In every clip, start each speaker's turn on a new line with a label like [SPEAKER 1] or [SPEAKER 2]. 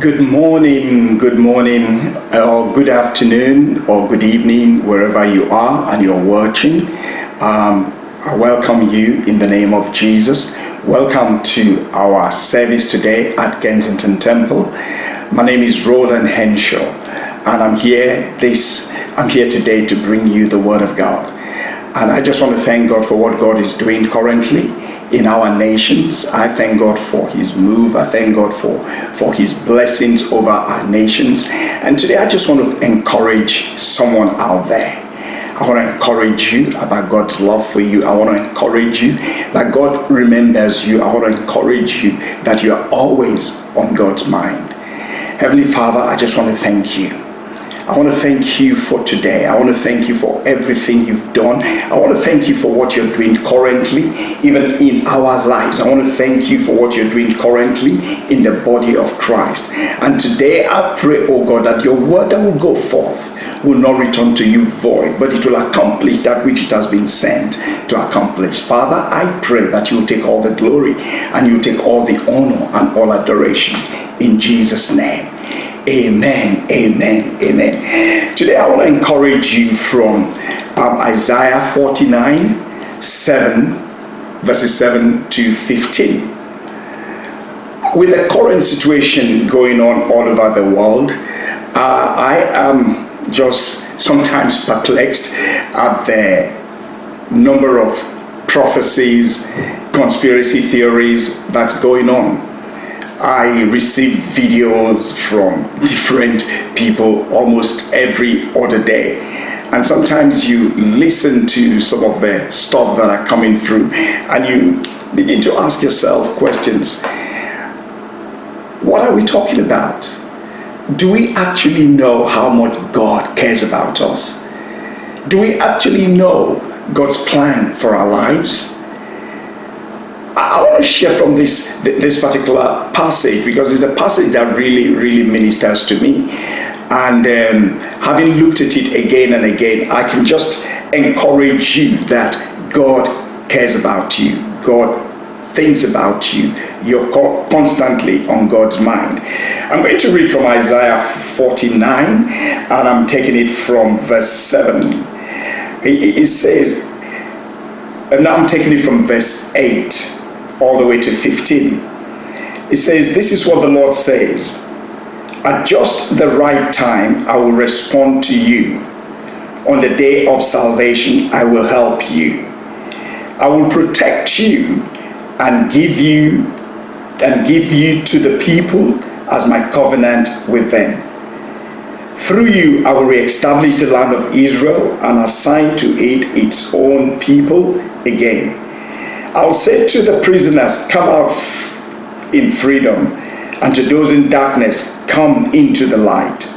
[SPEAKER 1] Good morning, good morning, or good afternoon, or good evening, wherever you are and you're watching. Um, I welcome you in the name of Jesus. Welcome to our service today at Kensington Temple. My name is Roland Henshaw, and I'm here this I'm here today to bring you the Word of God. And I just want to thank God for what God is doing currently in our nations. I thank God for his move. I thank God for, for his blessings over our nations. And today I just want to encourage someone out there. I want to encourage you about God's love for you. I want to encourage you that God remembers you. I want to encourage you that you are always on God's mind. Heavenly Father, I just want to thank you. I want to thank you for today. I want to thank you for everything you've done. I want to thank you for what you're doing currently, even in our lives. I want to thank you for what you're doing currently in the body of Christ. And today I pray, oh God, that your word that will go forth will not return to you void, but it will accomplish that which it has been sent to accomplish. Father, I pray that you take all the glory and you take all the honor and all adoration in Jesus' name. Amen, amen, amen. Today I want to encourage you from um, Isaiah 49 7, verses 7 to 15. With the current situation going on all over the world, uh, I am just sometimes perplexed at the number of prophecies, conspiracy theories that's going on I receive videos from different people almost every other day. And sometimes you listen to some of the stuff that are coming through and you begin to ask yourself questions. What are we talking about? Do we actually know how much God cares about us? Do we actually know God's plan for our lives? I want to share from this this particular passage because it's a passage that really really ministers to me, and um, having looked at it again and again, I can just encourage you that God cares about you. God thinks about you. You're constantly on God's mind. I'm going to read from Isaiah 49, and I'm taking it from verse 7. It, says, and now I'm taking it from verse 8 all the way to 15. It says, This is what the Lord says At just the right time, I will respond to you. On the day of salvation, I will help you. I will protect you and give you and give you to the people as my covenant with them. Through you, I will reestablish the land of Israel and assign to it its own people again. I'll say to the prisoners, Come out in freedom, and to those in darkness, Come into the light.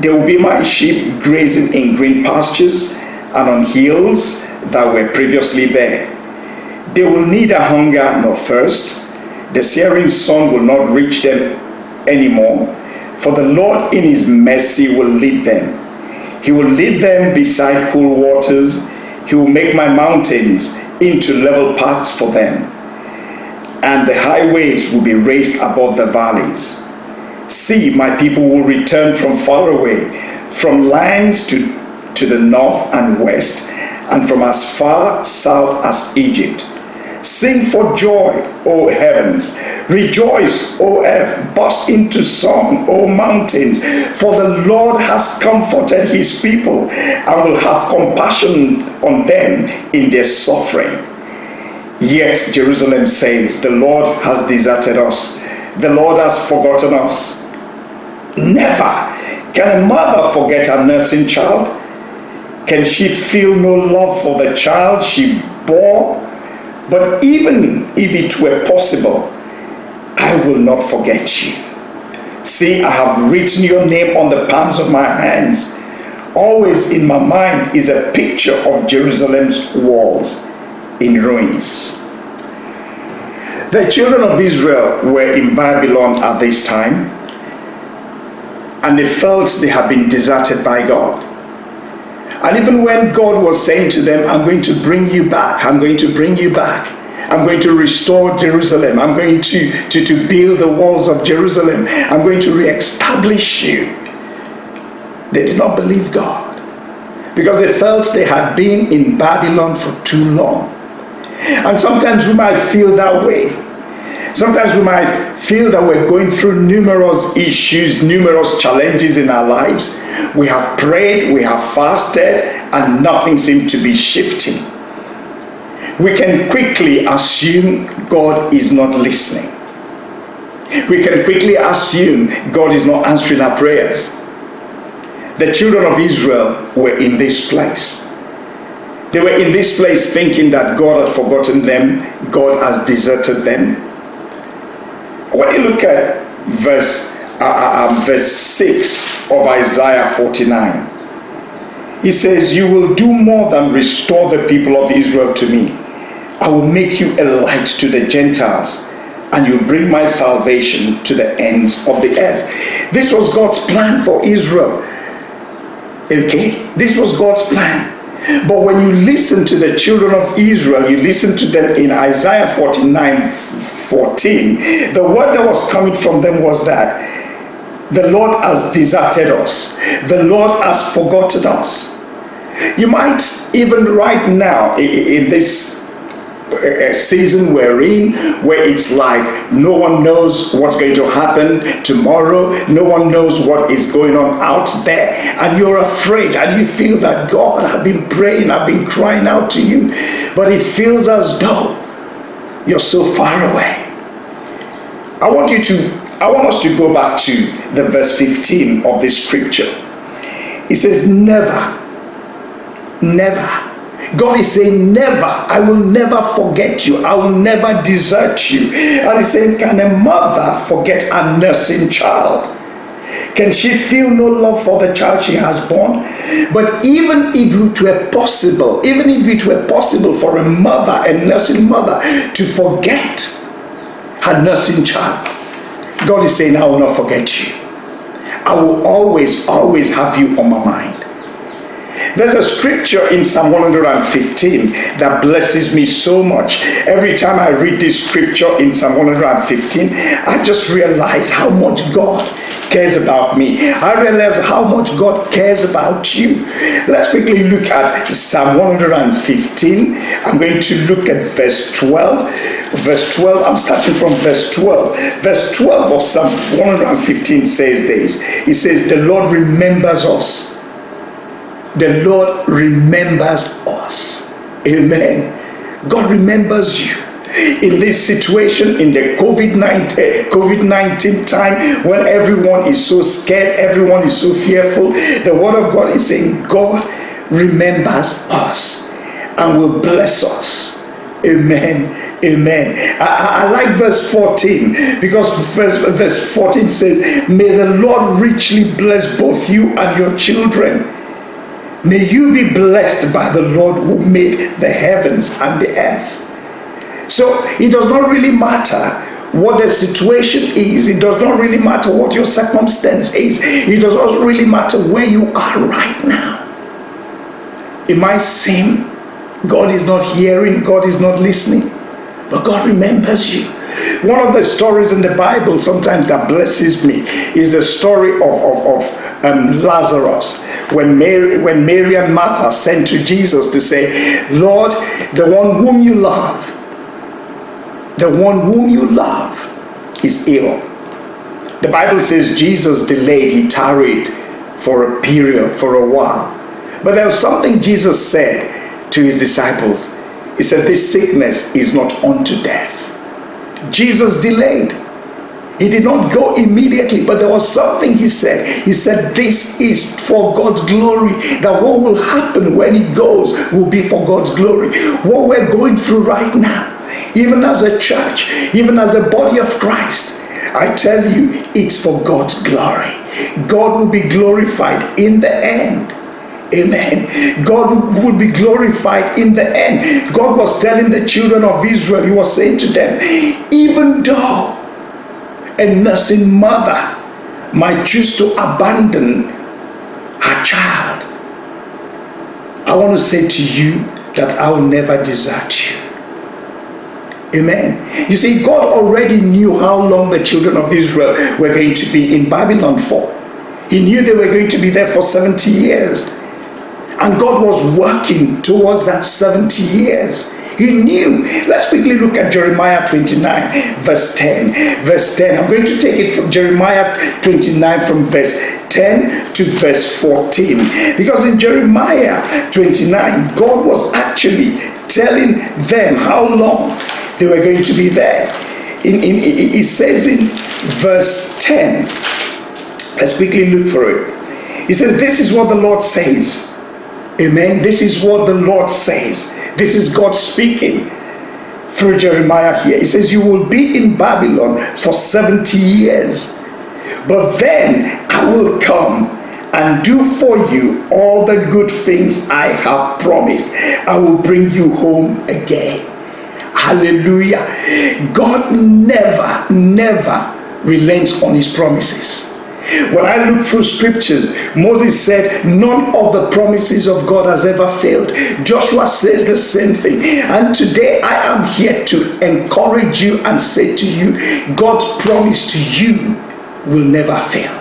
[SPEAKER 1] They will be my sheep grazing in green pastures and on hills that were previously bare. They will neither hunger nor thirst. The searing sun will not reach them anymore, for the Lord in his mercy will lead them. He will lead them beside cool waters. He will make my mountains into level paths for them, and the highways will be raised above the valleys. See, my people will return from far away, from lands to, to the north and west, and from as far south as Egypt. Sing for joy, O heavens. Rejoice, O earth. Burst into song, O mountains. For the Lord has comforted his people and will have compassion on them in their suffering. Yet Jerusalem says, The Lord has deserted us. The Lord has forgotten us. Never can a mother forget her nursing child. Can she feel no love for the child she bore? But even if it were possible, I will not forget you. See, I have written your name on the palms of my hands. Always in my mind is a picture of Jerusalem's walls in ruins. The children of Israel were in Babylon at this time, and they felt they had been deserted by God. And even when God was saying to them, I'm going to bring you back, I'm going to bring you back, I'm going to restore Jerusalem. I'm going to, to, to build the walls of Jerusalem. I'm going to reestablish you. They did not believe God because they felt they had been in Babylon for too long. And sometimes we might feel that way. Sometimes we might feel that we're going through numerous issues, numerous challenges in our lives. We have prayed, we have fasted, and nothing seems to be shifting. We can quickly assume God is not listening. We can quickly assume God is not answering our prayers. The children of Israel were in this place. They were in this place thinking that God had forgotten them, God has deserted them. When you look at verse, uh, uh, um, verse 6 of Isaiah 49, he says, You will do more than restore the people of Israel to me. I will make you a light to the Gentiles, and you bring my salvation to the ends of the earth. This was God's plan for Israel. Okay? This was God's plan. But when you listen to the children of Israel, you listen to them in Isaiah 49 14, the word that was coming from them was that the Lord has deserted us, the Lord has forgotten us. You might even right now, in this uh, uh, season we're in where it's like no one knows what's going to happen tomorrow no one knows what is going on out there and you're afraid and you feel that god i've been praying i've been crying out to you but it feels as though you're so far away i want you to i want us to go back to the verse 15 of this scripture it says never never God is saying, Never, I will never forget you. I will never desert you. And He's saying, Can a mother forget a nursing child? Can she feel no love for the child she has born? But even if it were possible, even if it were possible for a mother, a nursing mother, to forget her nursing child, God is saying, I will not forget you. I will always, always have you on my mind. There's a scripture in Psalm 115 that blesses me so much. Every time I read this scripture in Psalm 115, I just realize how much God cares about me. I realize how much God cares about you. Let's quickly look at Psalm 115. I'm going to look at verse 12. Verse 12, I'm starting from verse 12. Verse 12 of Psalm 115 says this It says, The Lord remembers us the Lord remembers us. Amen. God remembers you. In this situation in the covid-19 covid-19 time when everyone is so scared everyone is so fearful the word of god is saying god remembers us and will bless us. Amen. Amen. I, I like verse 14 because verse, verse 14 says may the lord richly bless both you and your children May you be blessed by the Lord who made the heavens and the earth. So it does not really matter what the situation is. It does not really matter what your circumstance is. It does not really matter where you are right now. It might seem God is not hearing, God is not listening, but God remembers you. One of the stories in the Bible sometimes that blesses me is the story of, of, of um, Lazarus when Mary, when Mary and Martha sent to Jesus to say, Lord, the one whom you love, the one whom you love is ill. The Bible says Jesus delayed, he tarried for a period, for a while. But there was something Jesus said to his disciples. He said, This sickness is not unto death. Jesus delayed. He did not go immediately, but there was something he said. He said, This is for God's glory. That what will happen when he goes will be for God's glory. What we're going through right now, even as a church, even as a body of Christ, I tell you, it's for God's glory. God will be glorified in the end. Amen. God will be glorified in the end. God was telling the children of Israel, He was saying to them, even though a nursing mother might choose to abandon her child. I want to say to you that I will never desert you. Amen. You see, God already knew how long the children of Israel were going to be in Babylon for. He knew they were going to be there for 70 years. And God was working towards that 70 years. He knew. Let's quickly look at Jeremiah 29, verse 10. Verse 10. I'm going to take it from Jeremiah 29, from verse 10 to verse 14. Because in Jeremiah 29, God was actually telling them how long they were going to be there. In, in, it says in verse 10, let's quickly look for it. He says, This is what the Lord says. Amen. This is what the Lord says. This is God speaking through Jeremiah here. He says, You will be in Babylon for 70 years, but then I will come and do for you all the good things I have promised. I will bring you home again. Hallelujah. God never, never relents on his promises. When I look through scriptures, Moses said, None of the promises of God has ever failed. Joshua says the same thing. And today I am here to encourage you and say to you, God's promise to you will never fail.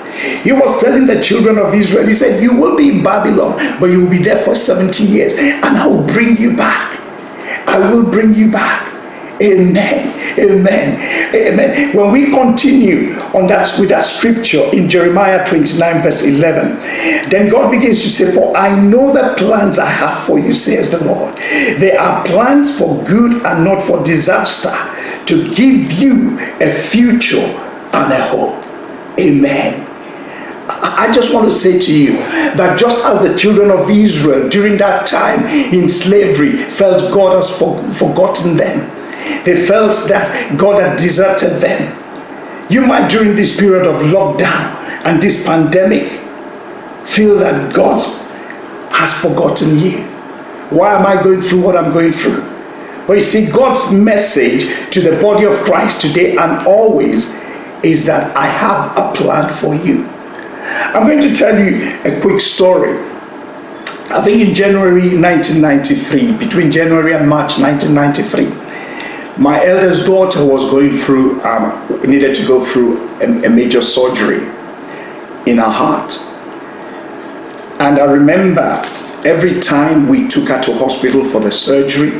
[SPEAKER 1] He was telling the children of Israel, He said, You will be in Babylon, but you will be there for 70 years, and I will bring you back. I will bring you back. Amen. Amen. Amen. When we continue on that with that scripture in Jeremiah 29, verse 11, then God begins to say, For I know the plans I have for you, says the Lord. They are plans for good and not for disaster, to give you a future and a hope. Amen. I just want to say to you that just as the children of Israel during that time in slavery felt God has forgotten them, they felt that God had deserted them. You might, during this period of lockdown and this pandemic, feel that God has forgotten you. Why am I going through what I'm going through? But you see, God's message to the body of Christ today and always is that I have a plan for you. I'm going to tell you a quick story. I think in January 1993, between January and March 1993, my eldest daughter was going through, um, needed to go through a, a major surgery in her heart. And I remember every time we took her to hospital for the surgery,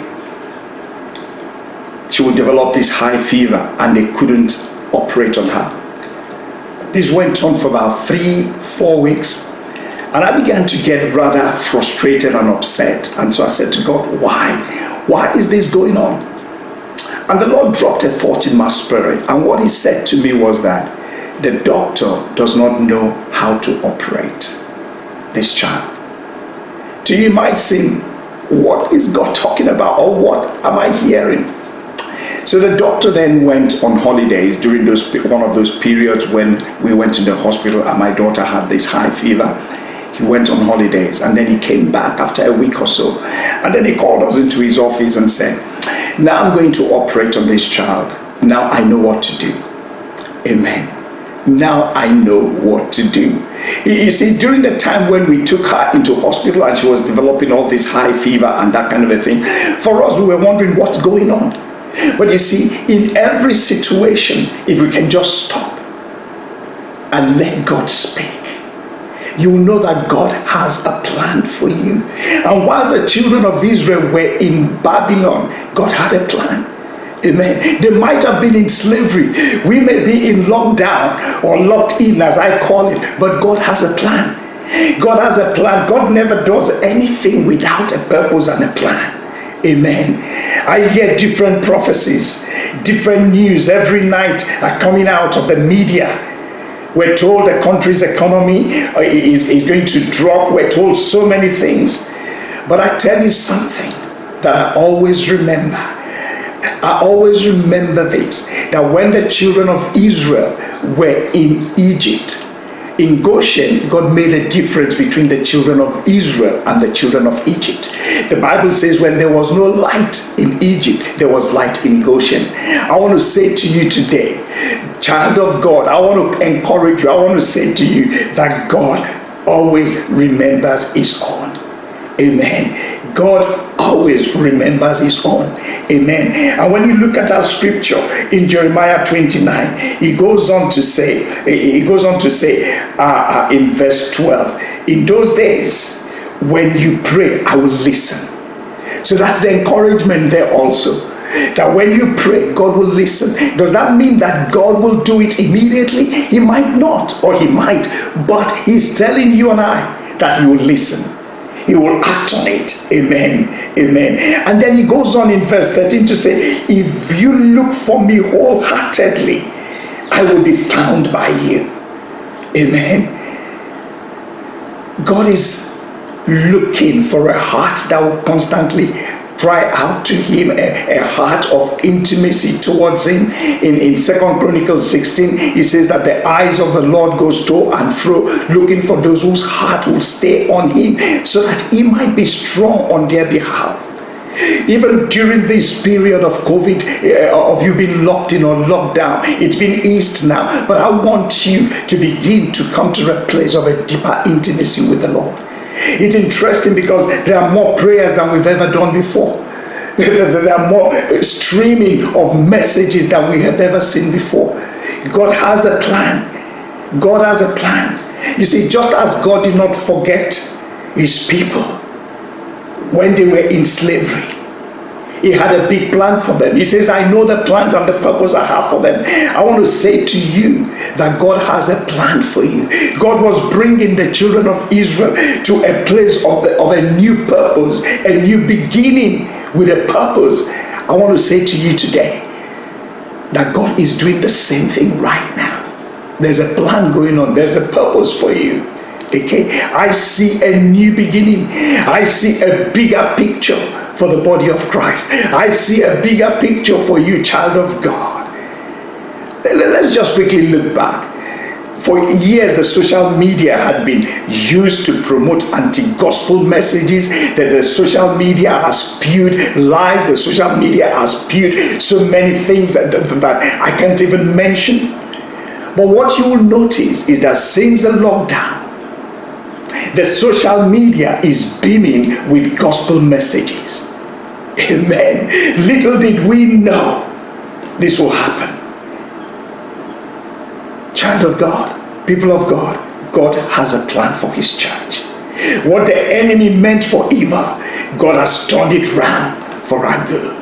[SPEAKER 1] she would develop this high fever and they couldn't operate on her. This went on for about three, four weeks. And I began to get rather frustrated and upset. And so I said to God, why? Why is this going on? And the Lord dropped a thought in my spirit. And what he said to me was that the doctor does not know how to operate this child. To you, might seem, what is God talking about? Or what am I hearing? So the doctor then went on holidays during those one of those periods when we went in the hospital and my daughter had this high fever. He went on holidays and then he came back after a week or so. And then he called us into his office and said, now I'm going to operate on this child. Now I know what to do. Amen. Now I know what to do. You see, during the time when we took her into hospital and she was developing all this high fever and that kind of a thing, for us, we were wondering what's going on. But you see, in every situation, if we can just stop and let God speak, you know that God has a plan for you. And whilst the children of Israel were in Babylon, God had a plan. Amen. They might have been in slavery. We may be in lockdown or locked in, as I call it, but God has a plan. God has a plan. God never does anything without a purpose and a plan. Amen. I hear different prophecies, different news every night are coming out of the media we're told the country's economy uh, is, is going to drop. We're told so many things. But I tell you something that I always remember. I always remember this that when the children of Israel were in Egypt, in Goshen, God made a difference between the children of Israel and the children of Egypt. The Bible says when there was no light in Egypt, there was light in Goshen. I want to say to you today, child of God, I want to encourage you, I want to say to you that God always remembers his own. Amen. God always remembers his own. Amen. And when you look at that scripture in Jeremiah 29, he goes on to say, he goes on to say uh, uh, in verse 12, in those days when you pray, I will listen. So that's the encouragement there also. That when you pray, God will listen. Does that mean that God will do it immediately? He might not, or he might, but He's telling you and I that He will listen. He will act on it. Amen. Amen. And then he goes on in verse 13 to say, If you look for me wholeheartedly, I will be found by you. Amen. God is looking for a heart that will constantly cry out to him a, a, heart of intimacy towards him in, in second chronicles 16 he says that the eyes of the lord goes to and fro looking for those whose heart will stay on him so that he might be strong on their behalf even during this period of COVID, uh, of you being locked in or locked down, it's been eased now. But I want you to begin to come to a place of a deeper intimacy with the Lord. It's interesting because there are more prayers than we've ever done before. There are more streaming of messages than we have ever seen before. God has a plan. God has a plan. You see, just as God did not forget his people when they were in slavery, he had a big plan for them. He says, I know the plans and the purpose I have for them. I want to say to you that God has a plan for you. God was bringing the children of Israel to a place of, the, of a new purpose, a new beginning with a purpose. I want to say to you today that God is doing the same thing right now. There's a plan going on, there's a purpose for you. Okay, I see a new beginning, I see a bigger picture for the body of Christ. I see a bigger picture for you, child of God. Let's just quickly look back. For years, the social media had been used to promote anti gospel messages. That the social media has spewed lies, the social media has spewed so many things that, that I can't even mention. But what you will notice is that since the lockdown, the social media is beaming with gospel messages. Amen. Little did we know this will happen. Child of God, people of God, God has a plan for his church. What the enemy meant for evil, God has turned it round for our good.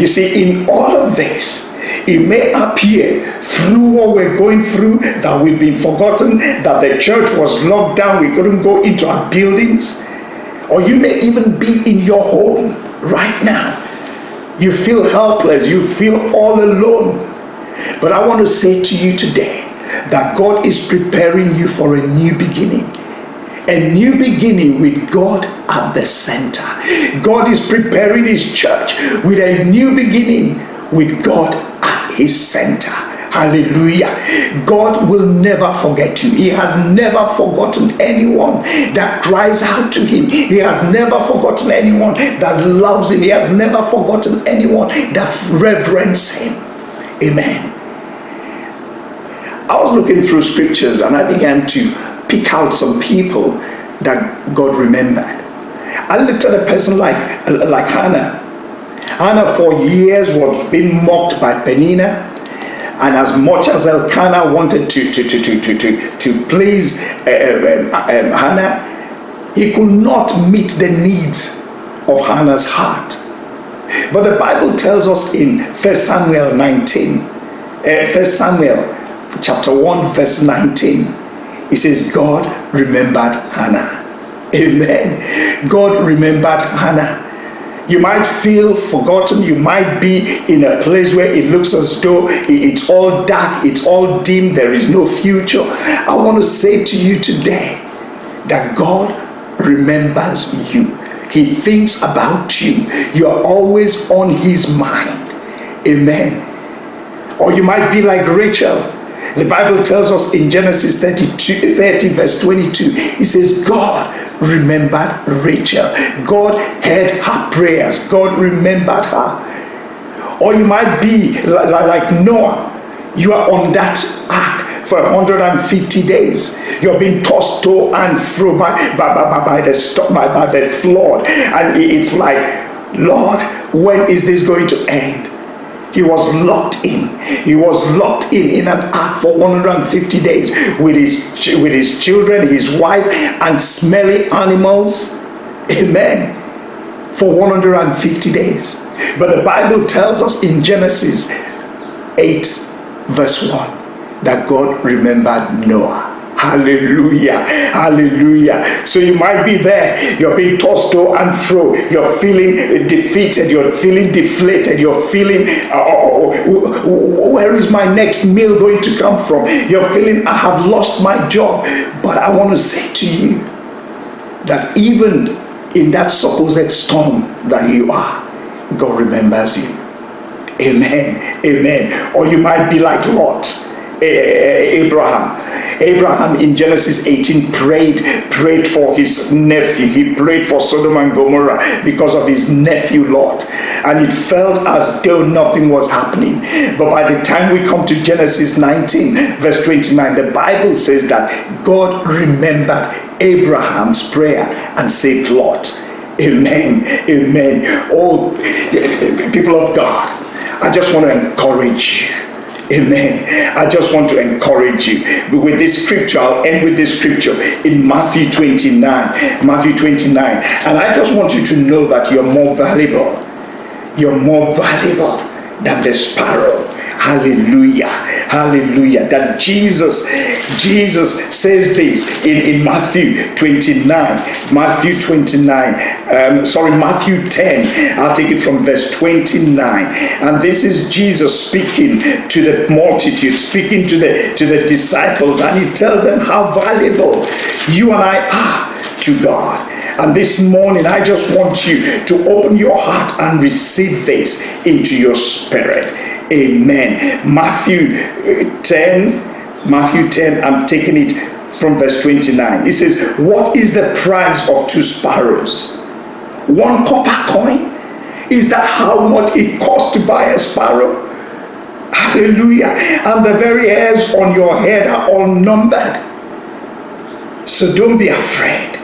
[SPEAKER 1] You see, in all of this, it may appear through what we're going through that we've been forgotten, that the church was locked down, we couldn't go into our buildings, or you may even be in your home right now. You feel helpless, you feel all alone. But I want to say to you today that God is preparing you for a new beginning. A new beginning with God at the center. God is preparing His church with a new beginning with God at His center. Hallelujah. God will never forget you. He has never forgotten anyone that cries out to Him. He has never forgotten anyone that loves Him. He has never forgotten anyone that reverences Him. Amen. I was looking through scriptures and I began to pick out some people that God remembered. I looked at a person like, like Hannah. Hannah for years was being mocked by Peninnah and as much as Elkanah wanted to, to, to, to, to, to, to please um, um, Hannah, he could not meet the needs of Hannah's heart. But the Bible tells us in 1 Samuel 19, uh, 1 Samuel chapter 1, verse 19, it says, God remembered Hannah. Amen. God remembered Hannah. You might feel forgotten. You might be in a place where it looks as though it's all dark, it's all dim, there is no future. I want to say to you today that God remembers you. He thinks about you. You're always on his mind. Amen. Or you might be like Rachel. The Bible tells us in Genesis 32, 30, verse 22, it says, God remembered Rachel. God heard her prayers. God remembered her. Or you might be like Noah. You are on that ark. for 150 days. You're being tossed to and fro by, by, by, by, the, by, by the flood. And it's like, Lord, when is this going to end? He was locked in. He was locked in in an ark for 150 days with his with his children, his wife, and smelly animals. Amen. For 150 days. But the Bible tells us in Genesis 8, verse 1, that God remembered Noah. Hallelujah. Hallelujah. So you might be there. You're being tossed to and fro. You're feeling defeated. You're feeling deflated. You're feeling, uh, oh, oh, oh where is my next meal going to come from? You're feeling, I have lost my job. But I want to say to you that even in that supposed storm that you are, God remembers you. Amen. Amen. Or you might be like Lot, Eh, eh, Abraham. Abraham in Genesis 18 prayed, prayed for his nephew. He prayed for Sodom and Gomorrah because of his nephew Lot. And it felt as though nothing was happening. But by the time we come to Genesis 19, verse 29, the Bible says that God remembered Abraham's prayer and saved Lot. Amen. Amen. Oh, people of God, I just want to encourage you. Amen. I just want to encourage you with this scripture. I'll end with this scripture in Matthew 29. Matthew 29. And I just want you to know that you're more valuable. You're more valuable than the sparrow. Hallelujah. Hallelujah. That Jesus, Jesus says this in, in Matthew 29. Matthew 29. Um, sorry, Matthew 10. I'll take it from verse 29. And this is Jesus speaking to the multitude, speaking to the to the disciples, and he tells them how valuable you and I are to God. And this morning, I just want you to open your heart and receive this into your spirit. Amen. Matthew uh, 10, Matthew 10, I'm taking it from verse 29. It says, What is the price of two sparrows? One copper coin? Is that how much it costs to buy a sparrow? Hallelujah. And the very hairs on your head are all numbered. So don't be afraid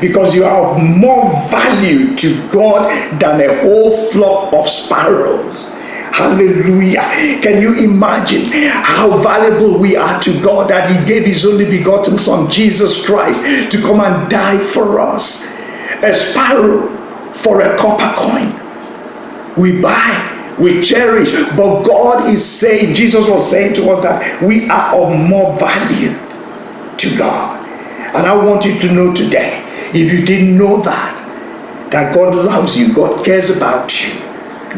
[SPEAKER 1] because you are of more value to God than a whole flock of sparrows. Hallelujah. Can you imagine how valuable we are to God that He gave His only begotten Son, Jesus Christ, to come and die for us? A sparrow for a copper coin. We buy, we cherish, but God is saying, Jesus was saying to us that we are of more value to God. And I want you to know today, if you didn't know that, that God loves you, God cares about you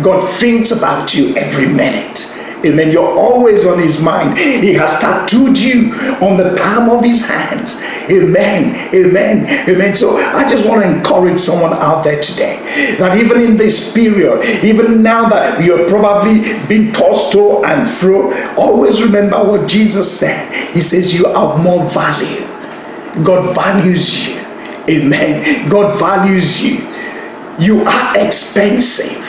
[SPEAKER 1] God thinks about you every minute. Amen. You're always on his mind. He has tattooed you on the palm of his hands. Amen. Amen. Amen. So I just want to encourage someone out there today that even in this period, even now that you're probably being tossed to and fro, always remember what Jesus said. He says, You have more value. God values you. Amen. God values you. You are expensive.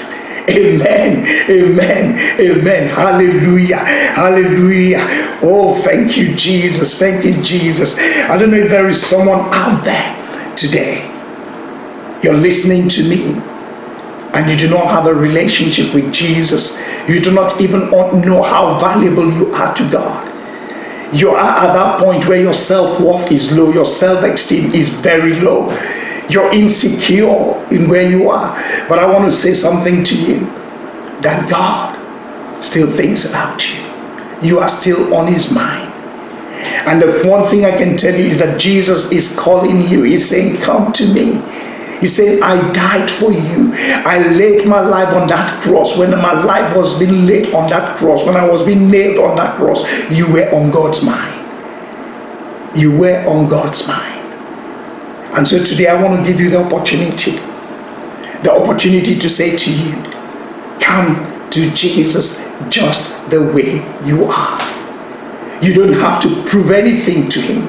[SPEAKER 1] Amen. Amen. Amen. Hallelujah. Hallelujah. Oh, thank you, Jesus. Thank you, Jesus. I don't know if there is someone out there today. You're listening to me and you do not have a relationship with Jesus. You do not even know how valuable you are to God. You are at that point where your self worth is low, your self esteem is very low you're insecure in where you are. But I want to say something to you that God still thinks about you. You are still on his mind. And the one thing I can tell you is that Jesus is calling you. He's saying, Come to me. He said, I died for you. I laid my life on that cross. When my life was being laid on that cross, when I was being nailed on that cross, you were on God's mind. You were on God's mind. And so today I want to give you the opportunity, the opportunity to say to you, come to Jesus just the way you are. You don't have to prove anything to him.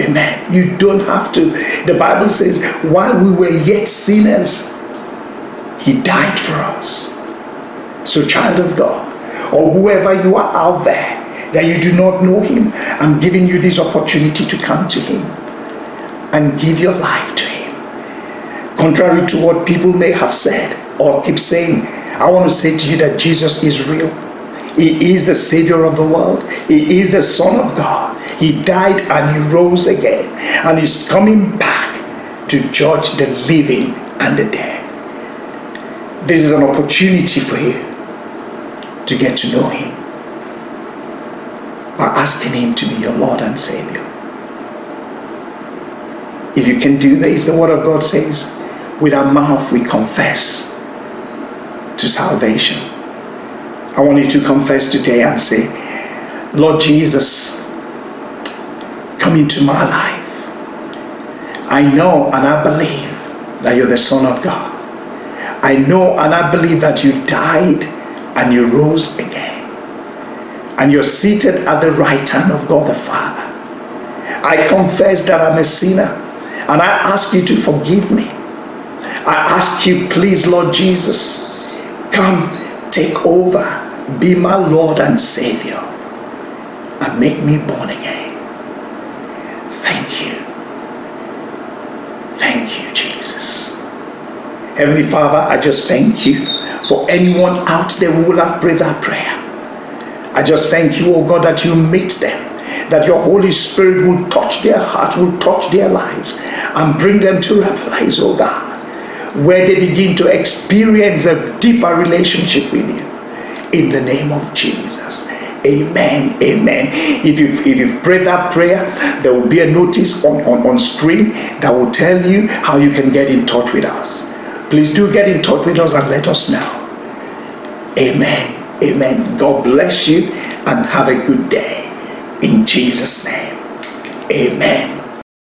[SPEAKER 1] Amen. You don't have to. The Bible says, while we were yet sinners, he died for us. So, child of God, or whoever you are out there, that you do not know Him, I'm giving you this opportunity to come to Him and give your life to Him. Contrary to what people may have said or keep saying, I want to say to you that Jesus is real. He is the Savior of the world. He is the Son of God. He died and He rose again. And He's coming back to judge the living and the dead. This is an opportunity for you to get to know Him by asking Him to be your Lord and Savior. If you can do this, the Word of God says, with our mouth we confess to salvation. I want you to confess today and say, Lord Jesus, come into my life. I know and I believe that you're the Son of God. I know and I believe that you died and you rose again. And you're seated at the right hand of God the Father. I confess that I'm a sinner and I ask you to forgive me. I ask you, please, Lord Jesus, come take over, be my Lord and Savior, and make me born again. Thank you. Thank you, Jesus. Heavenly Father, I just thank you for anyone out there who will have prayed that prayer. I just thank you, oh God, that you meet them, that your Holy Spirit will touch their heart, will touch their lives, and bring them to place, oh God, where they begin to experience a deeper relationship with you. In the name of Jesus. Amen. Amen. If you've, if you've prayed that prayer, there will be a notice on, on, on screen that will tell you how you can get in touch with us. Please do get in touch with us and let us know. Amen. Amen. God bless you and have a good day. In Jesus' name. Amen.